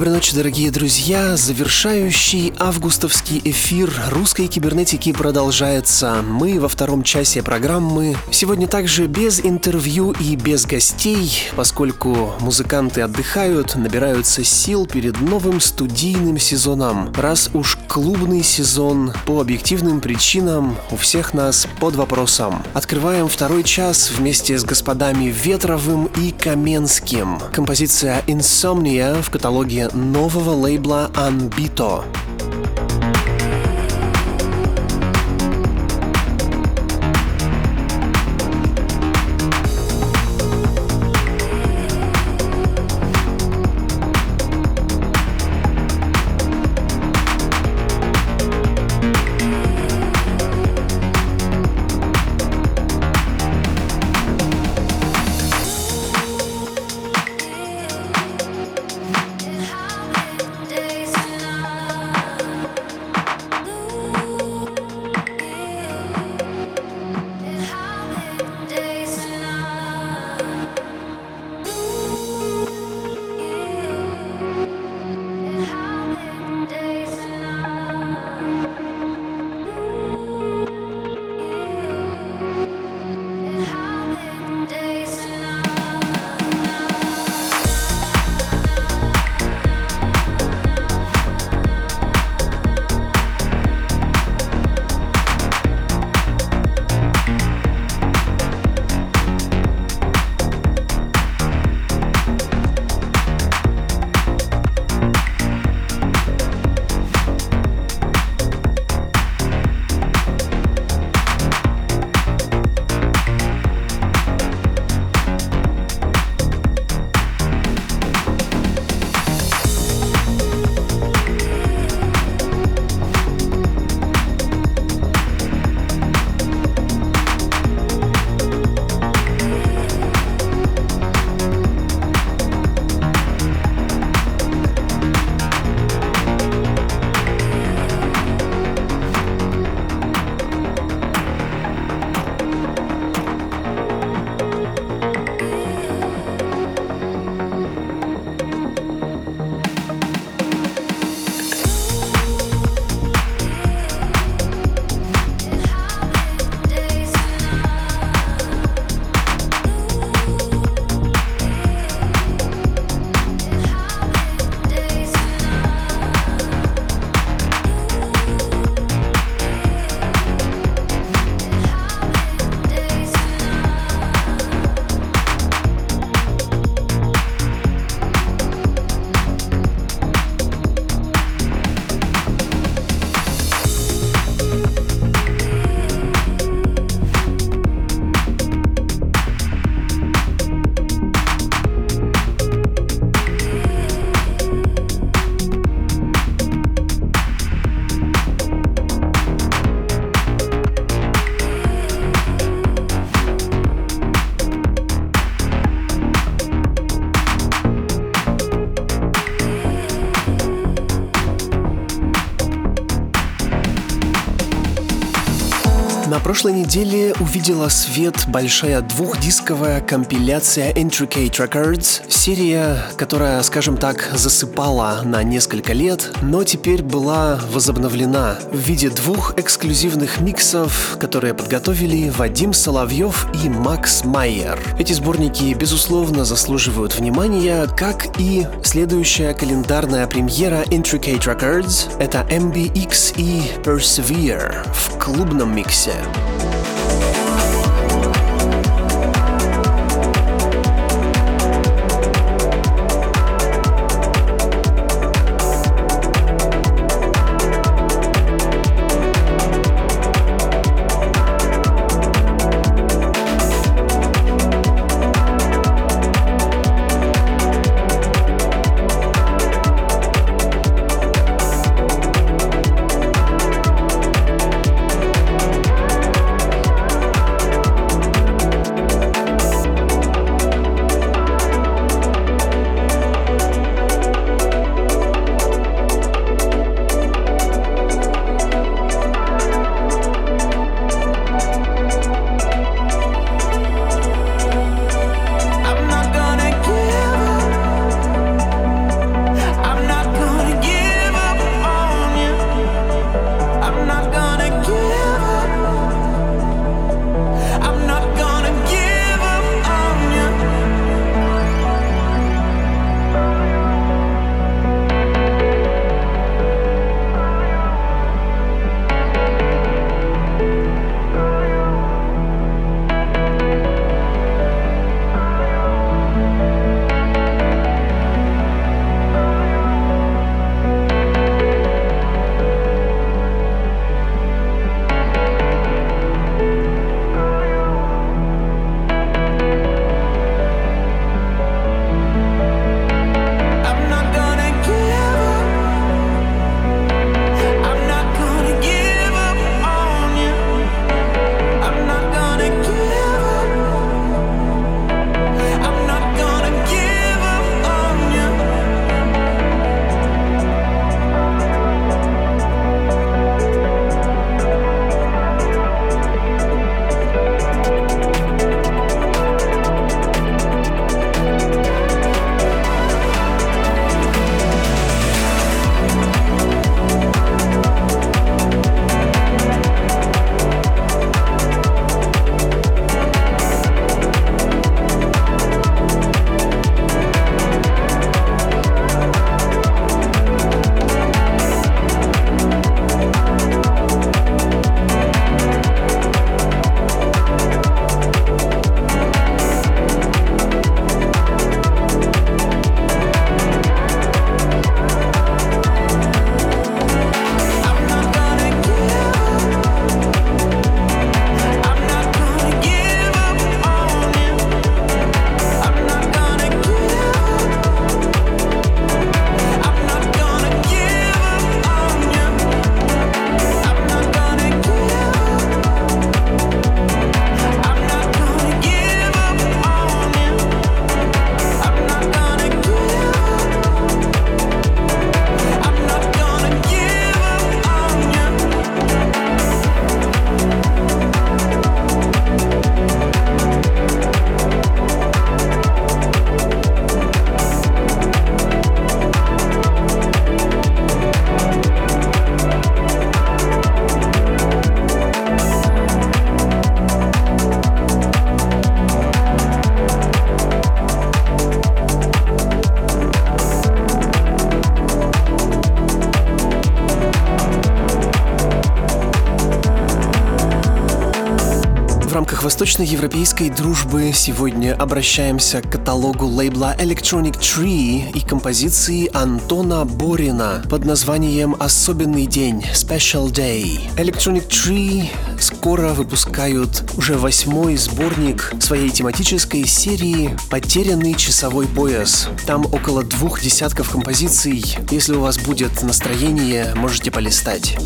Доброй ночи, дорогие друзья. Завершающий августовский эфир русской кибернетики продолжается. Мы во втором часе программы. Сегодня также без интервью и без гостей, поскольку музыканты отдыхают, набираются сил перед новым студийным сезоном. Раз уж клубный сезон по объективным причинам у всех нас под вопросом. Открываем второй час вместе с господами Ветровым и Каменским. Композиция «Insomnia» в каталоге нового лейбла Anbito. Прошлой неделе увидела свет большая двухдисковая компиляция Intricate Records, серия, которая, скажем так, засыпала на несколько лет, но теперь была возобновлена в виде двух эксклюзивных миксов, которые подготовили Вадим Соловьев и Макс Майер. Эти сборники, безусловно, заслуживают внимания, как и следующая календарная премьера Intricate Records — это MBX и Persevere в клубном миксе. Thank you восточноевропейской дружбы сегодня обращаемся к каталогу лейбла Electronic Tree и композиции Антона Борина под названием «Особенный день» Special Day. Electronic Tree скоро выпускают уже восьмой сборник своей тематической серии «Потерянный часовой пояс». Там около двух десятков композиций. Если у вас будет настроение, можете полистать.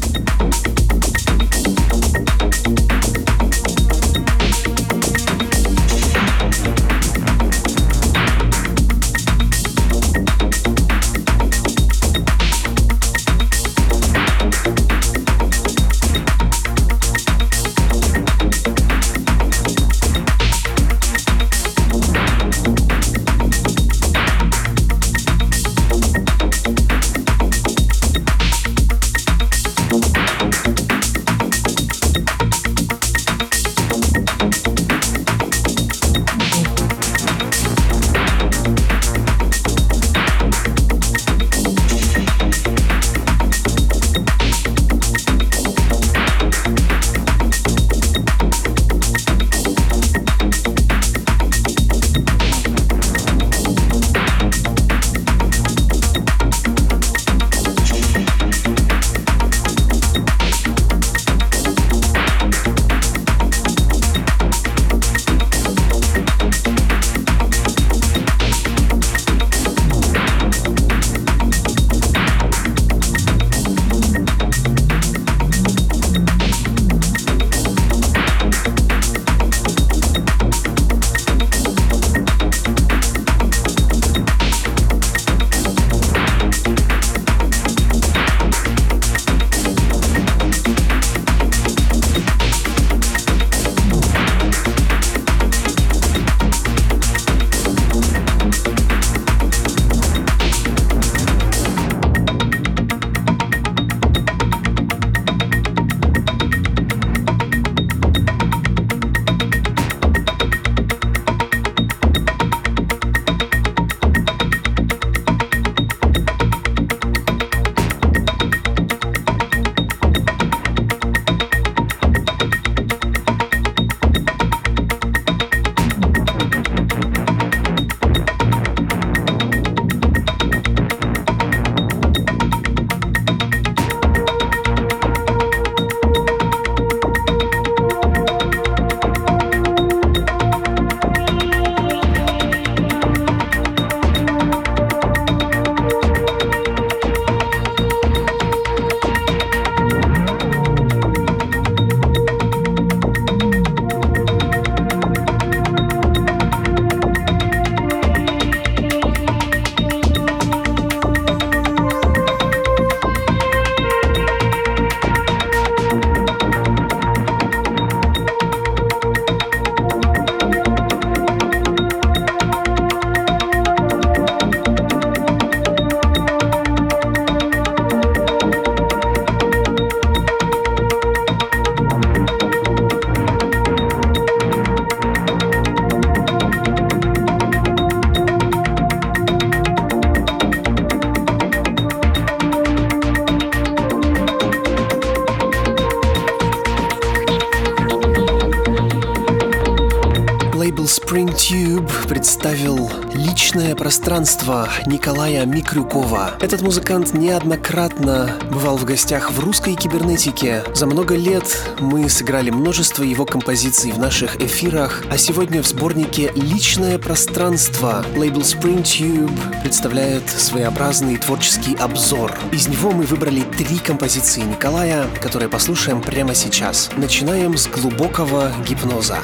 Пространство Николая Микрюкова. Этот музыкант неоднократно бывал в гостях в русской кибернетике. За много лет мы сыграли множество его композиций в наших эфирах, а сегодня в сборнике «Личное пространство» лейбл Spring Tube представляет своеобразный творческий обзор. Из него мы выбрали три композиции Николая, которые послушаем прямо сейчас. Начинаем с глубокого гипноза.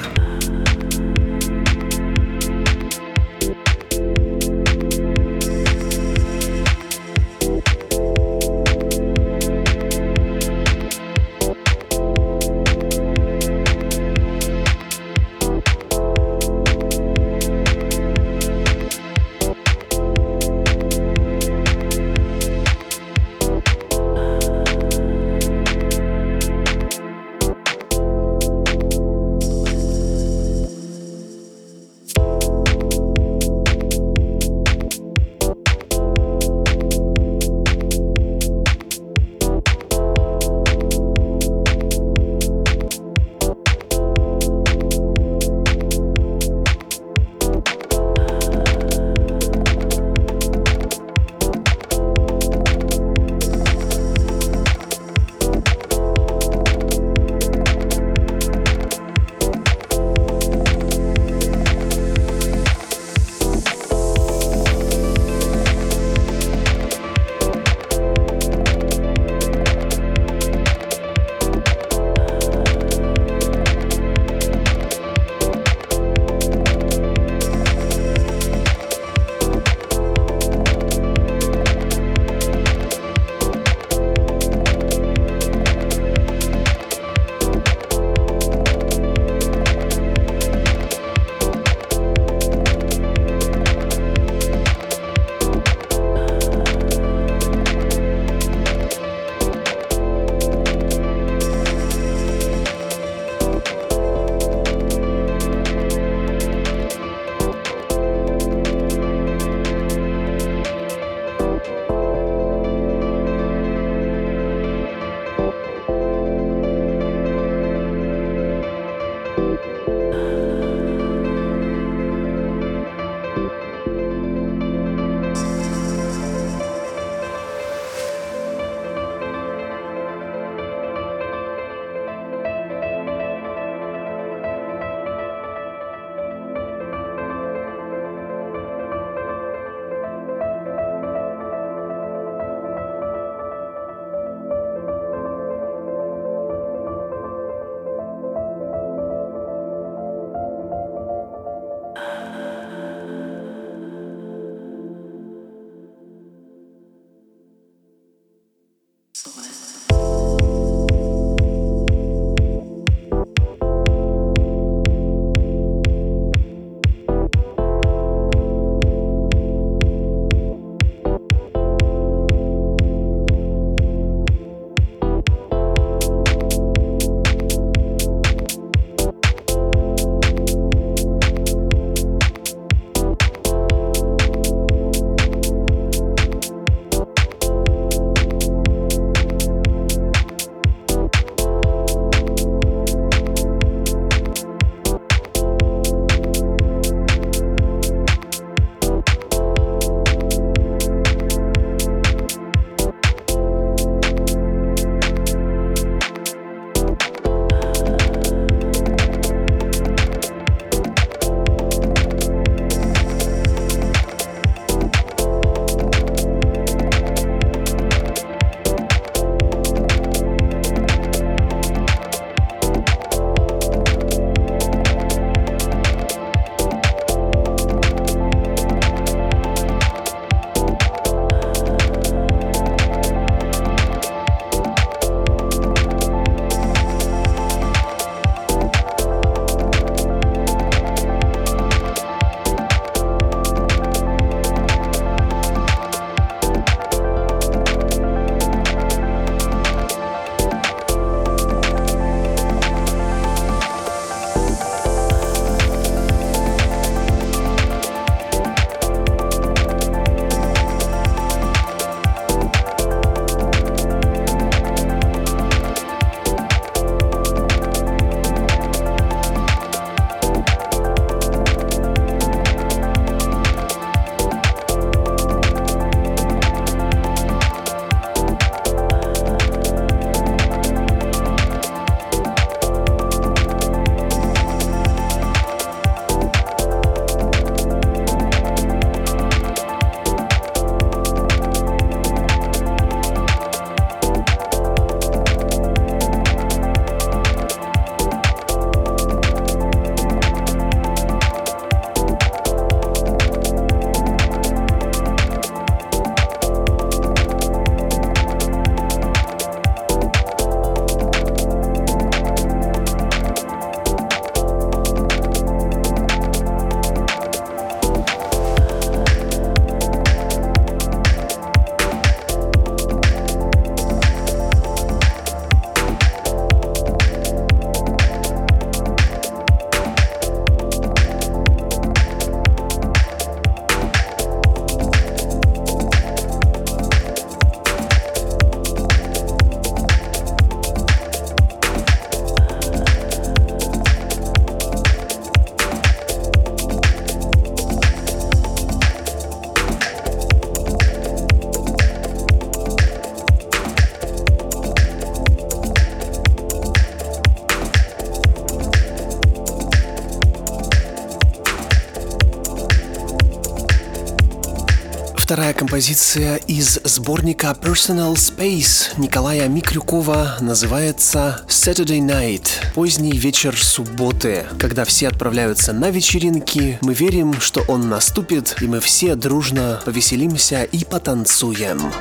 Вторая композиция из сборника Personal Space Николая Микрюкова называется Saturday Night. Поздний вечер субботы. Когда все отправляются на вечеринки, мы верим, что он наступит, и мы все дружно повеселимся и потанцуем.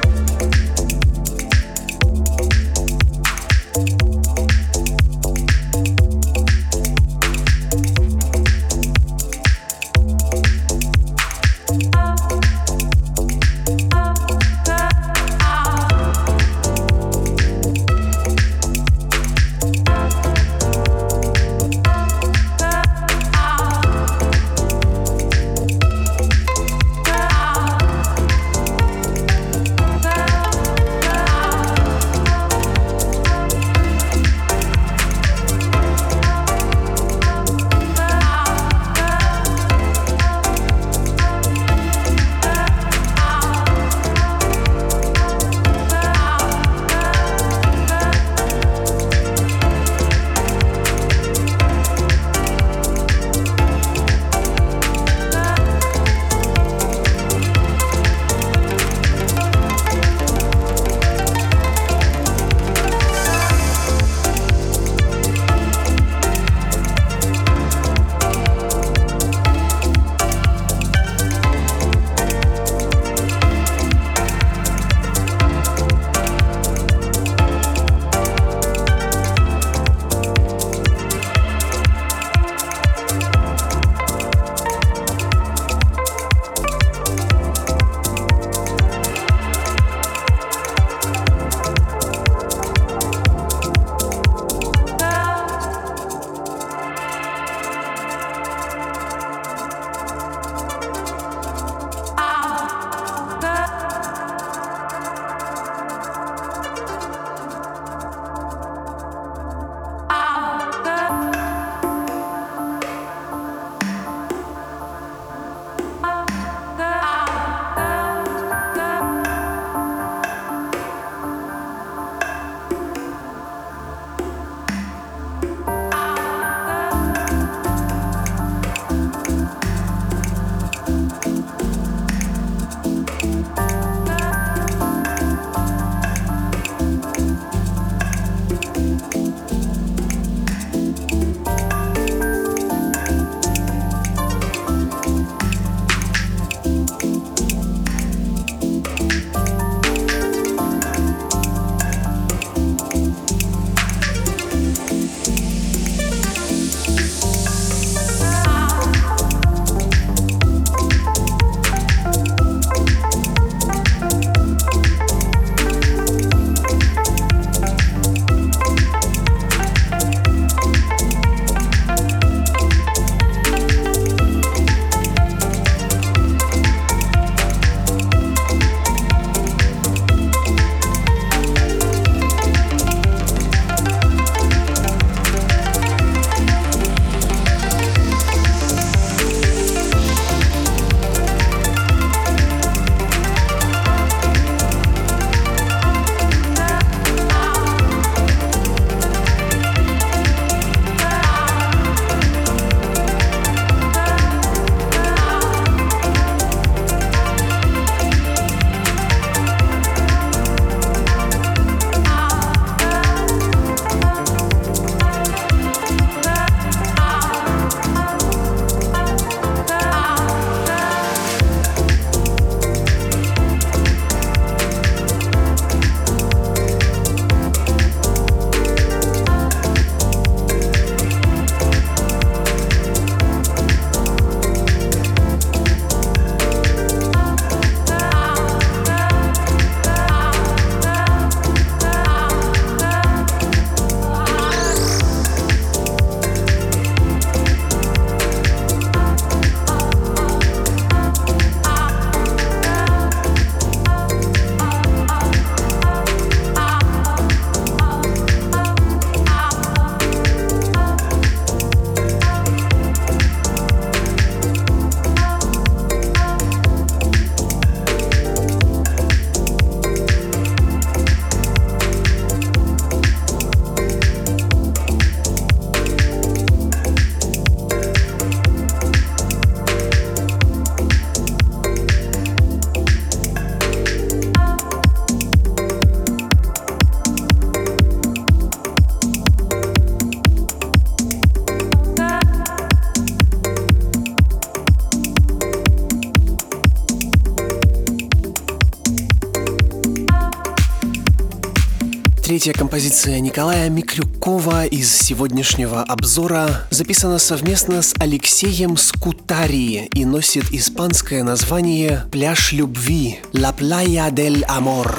Третья композиция Николая Микрюкова из сегодняшнего обзора записана совместно с Алексеем Скутари и носит испанское название «Пляж любви» «La Playa del Amor».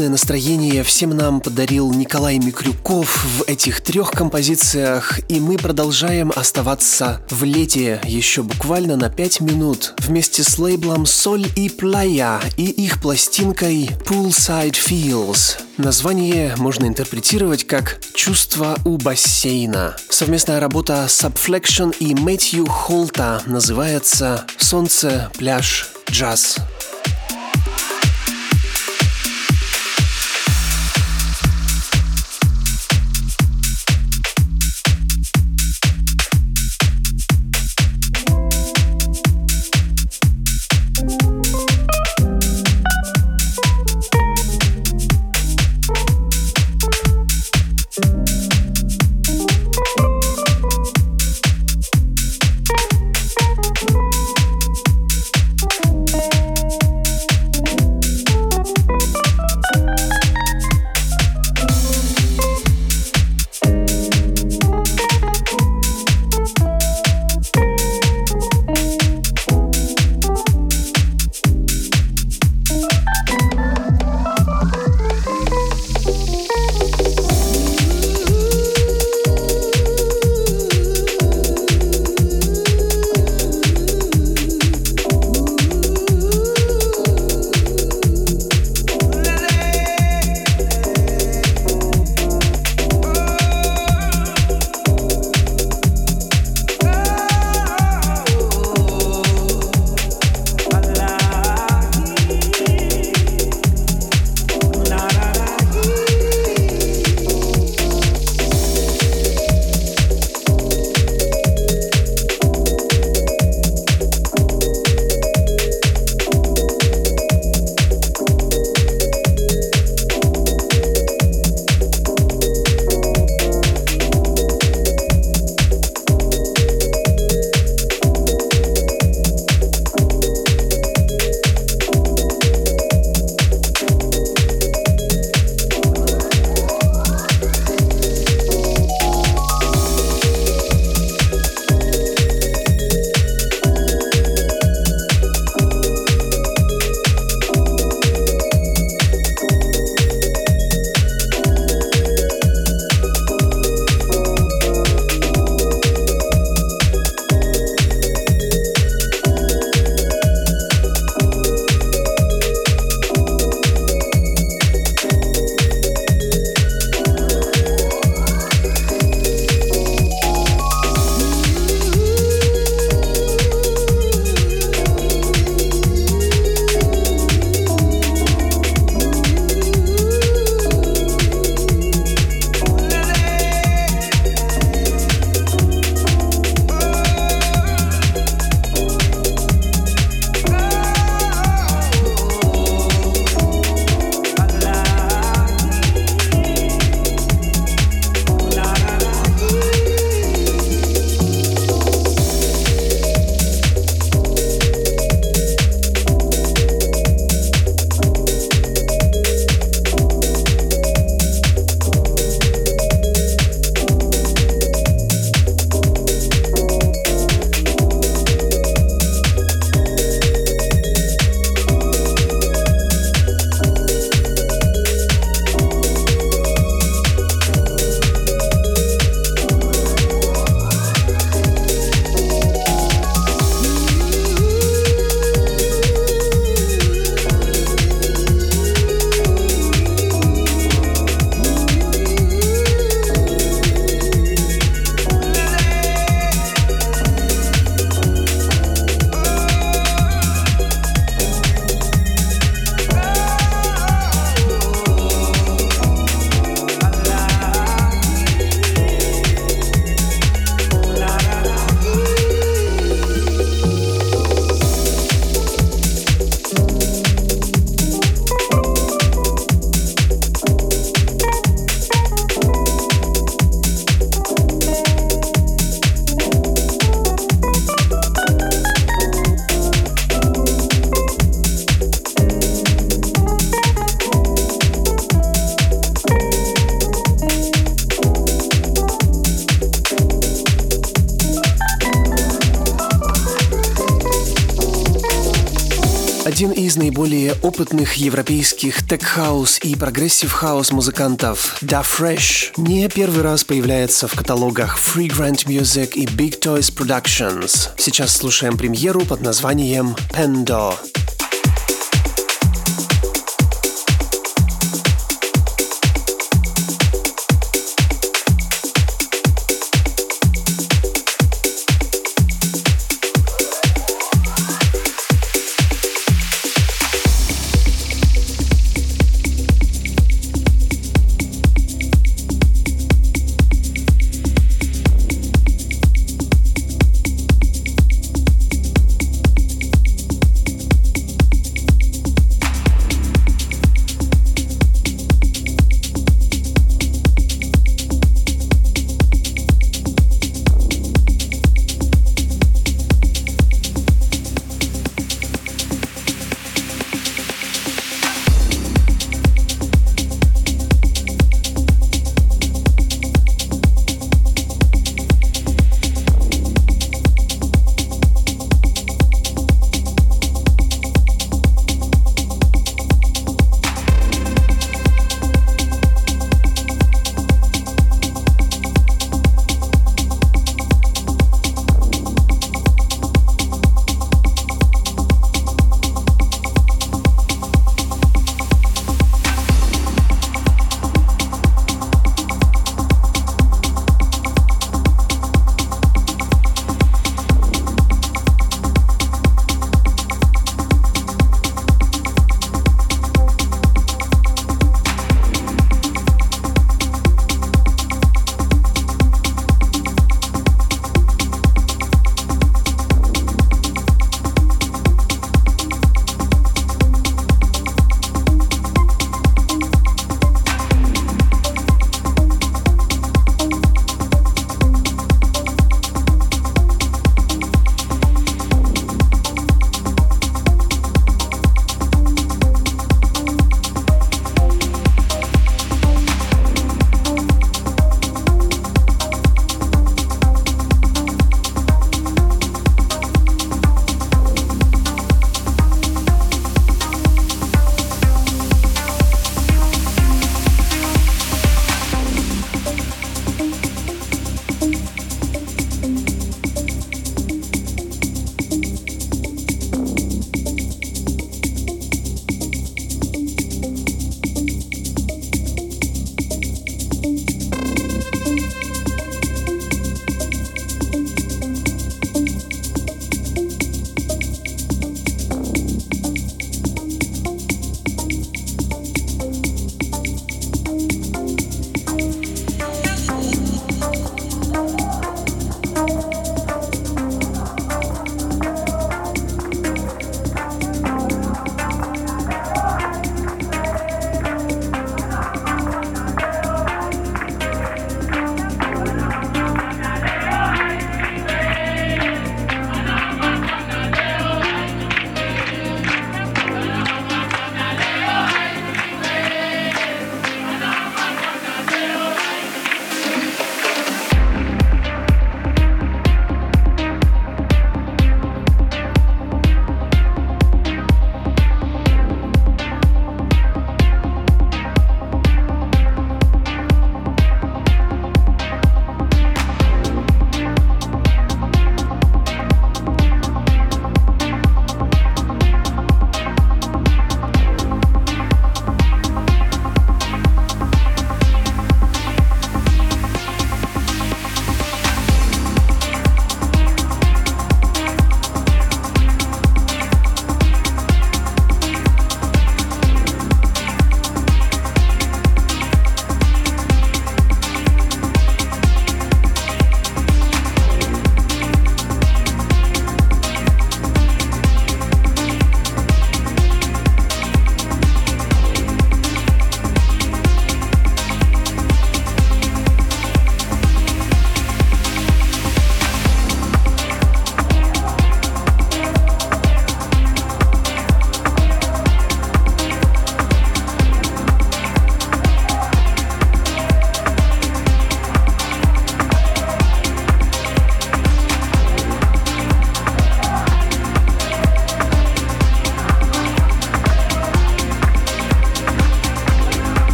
Отличное настроение всем нам подарил Николай Микрюков в этих трех композициях, и мы продолжаем оставаться в лете еще буквально на пять минут вместе с лейблом Соль и Playa и их пластинкой Poolside Feels. Название можно интерпретировать как «Чувство у бассейна». Совместная работа Subflection и Мэтью Холта называется «Солнце, пляж, джаз». Опытных европейских тек-хаус и прогрессив-хаус музыкантов Da Fresh не первый раз появляется в каталогах Freegrant Music и Big Toys Productions. Сейчас слушаем премьеру под названием Pendo.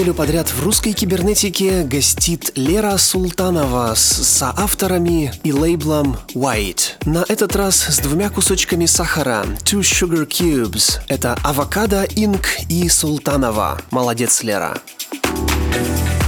Неделю подряд в русской кибернетике гостит Лера Султанова с соавторами и лейблом White. На этот раз с двумя кусочками сахара Two Sugar Cubes. Это Авокадо, Инк и Султанова. Молодец, Лера. необычная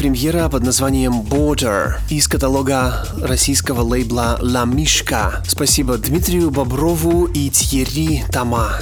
премьера под названием Border из каталога российского лейбла La Mishka. Спасибо Дмитрию Боброву и Тьерри Тома.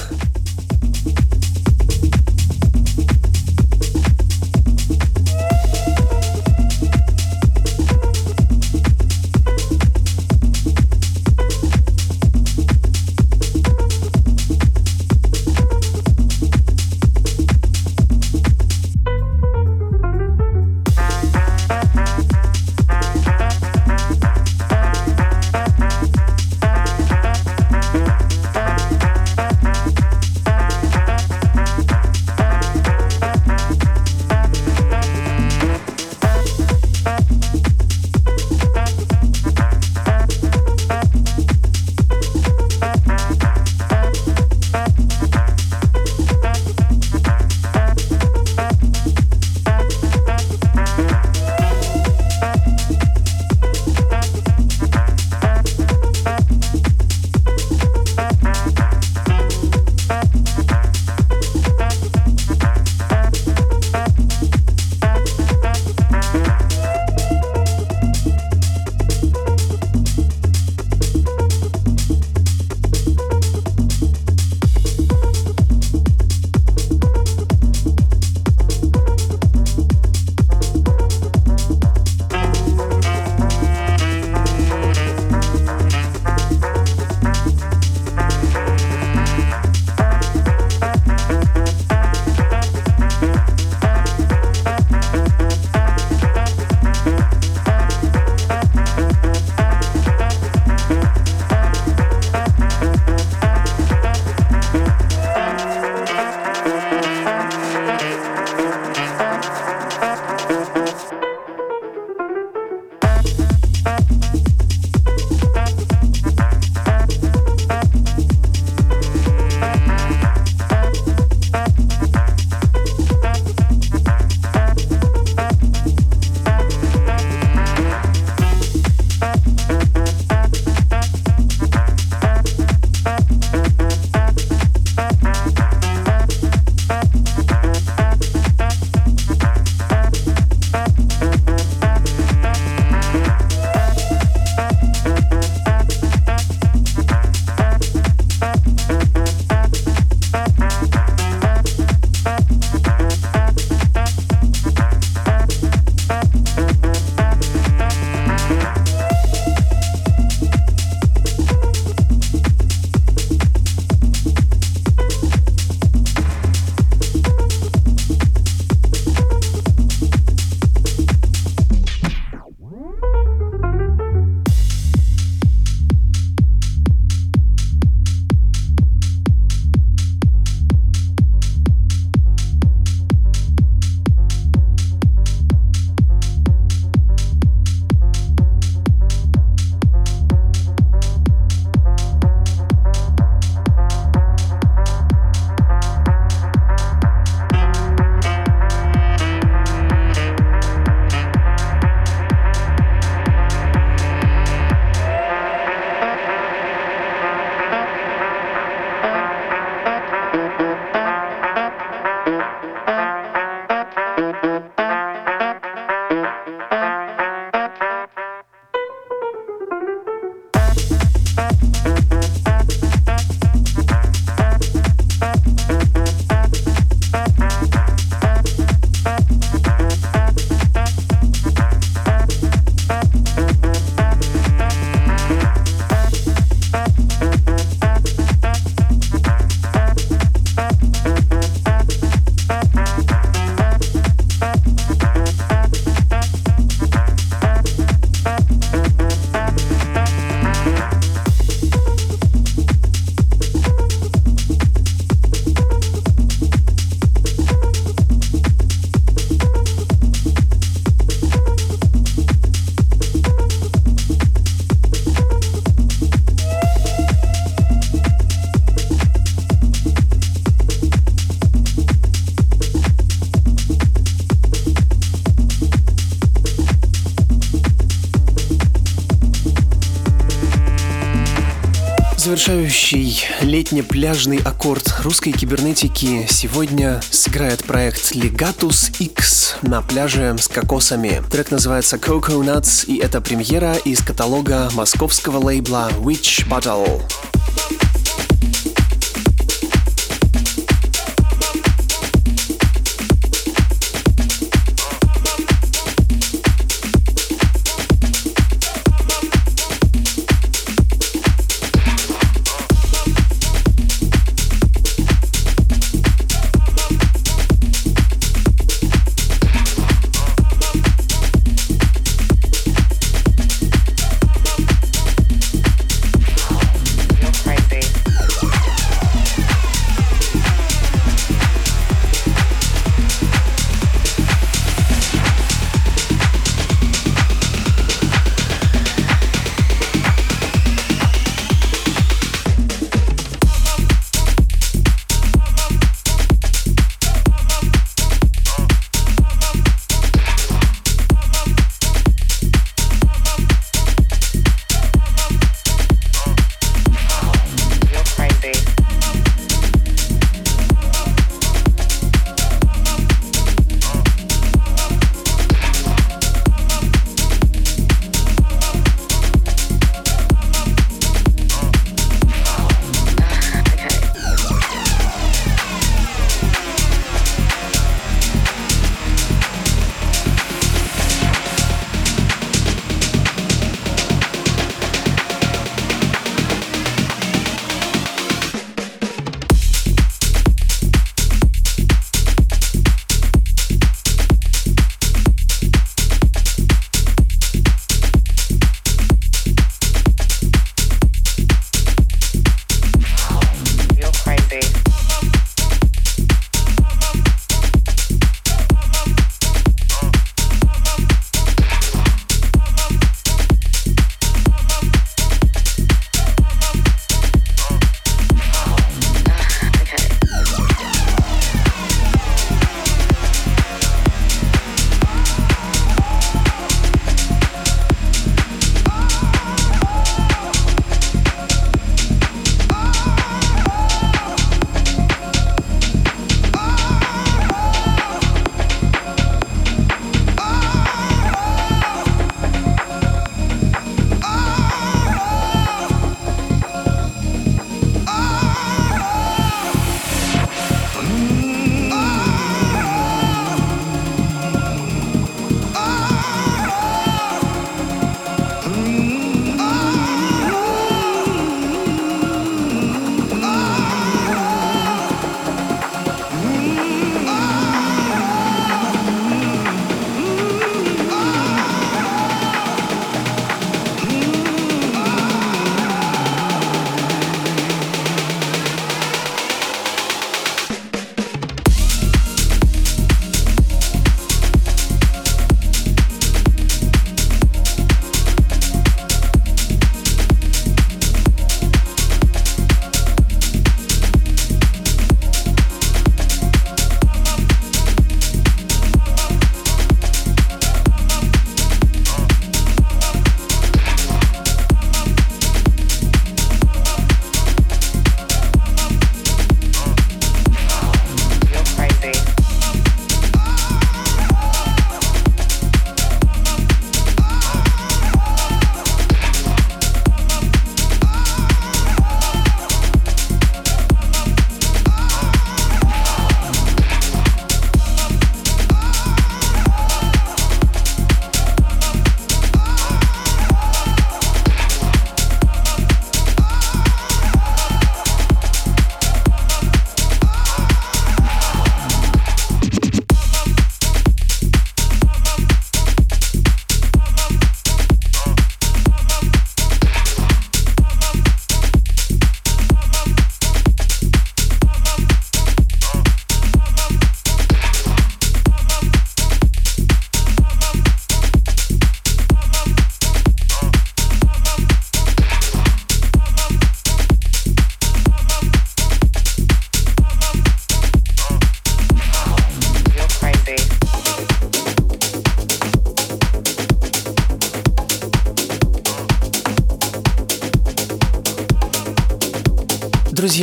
Завершающий летне-пляжный аккорд русской кибернетики сегодня сыграет проект Legatus X на пляже с кокосами. Трек называется Coco Nuts, и это премьера из каталога московского лейбла Witch Battle.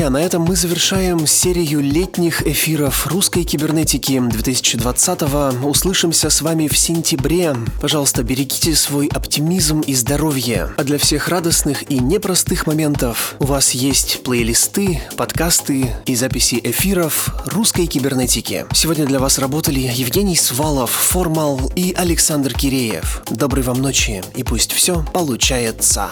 Друзья, на этом мы завершаем серию летних эфиров русской кибернетики 2020-го. Услышимся с вами в сентябре. Пожалуйста, берегите свой оптимизм и здоровье. А для всех радостных и непростых моментов у вас есть плейлисты, подкасты и записи эфиров русской кибернетики. Сегодня для вас работали Евгений Свалов, Формал и Александр Киреев. Доброй вам ночи и пусть все получается.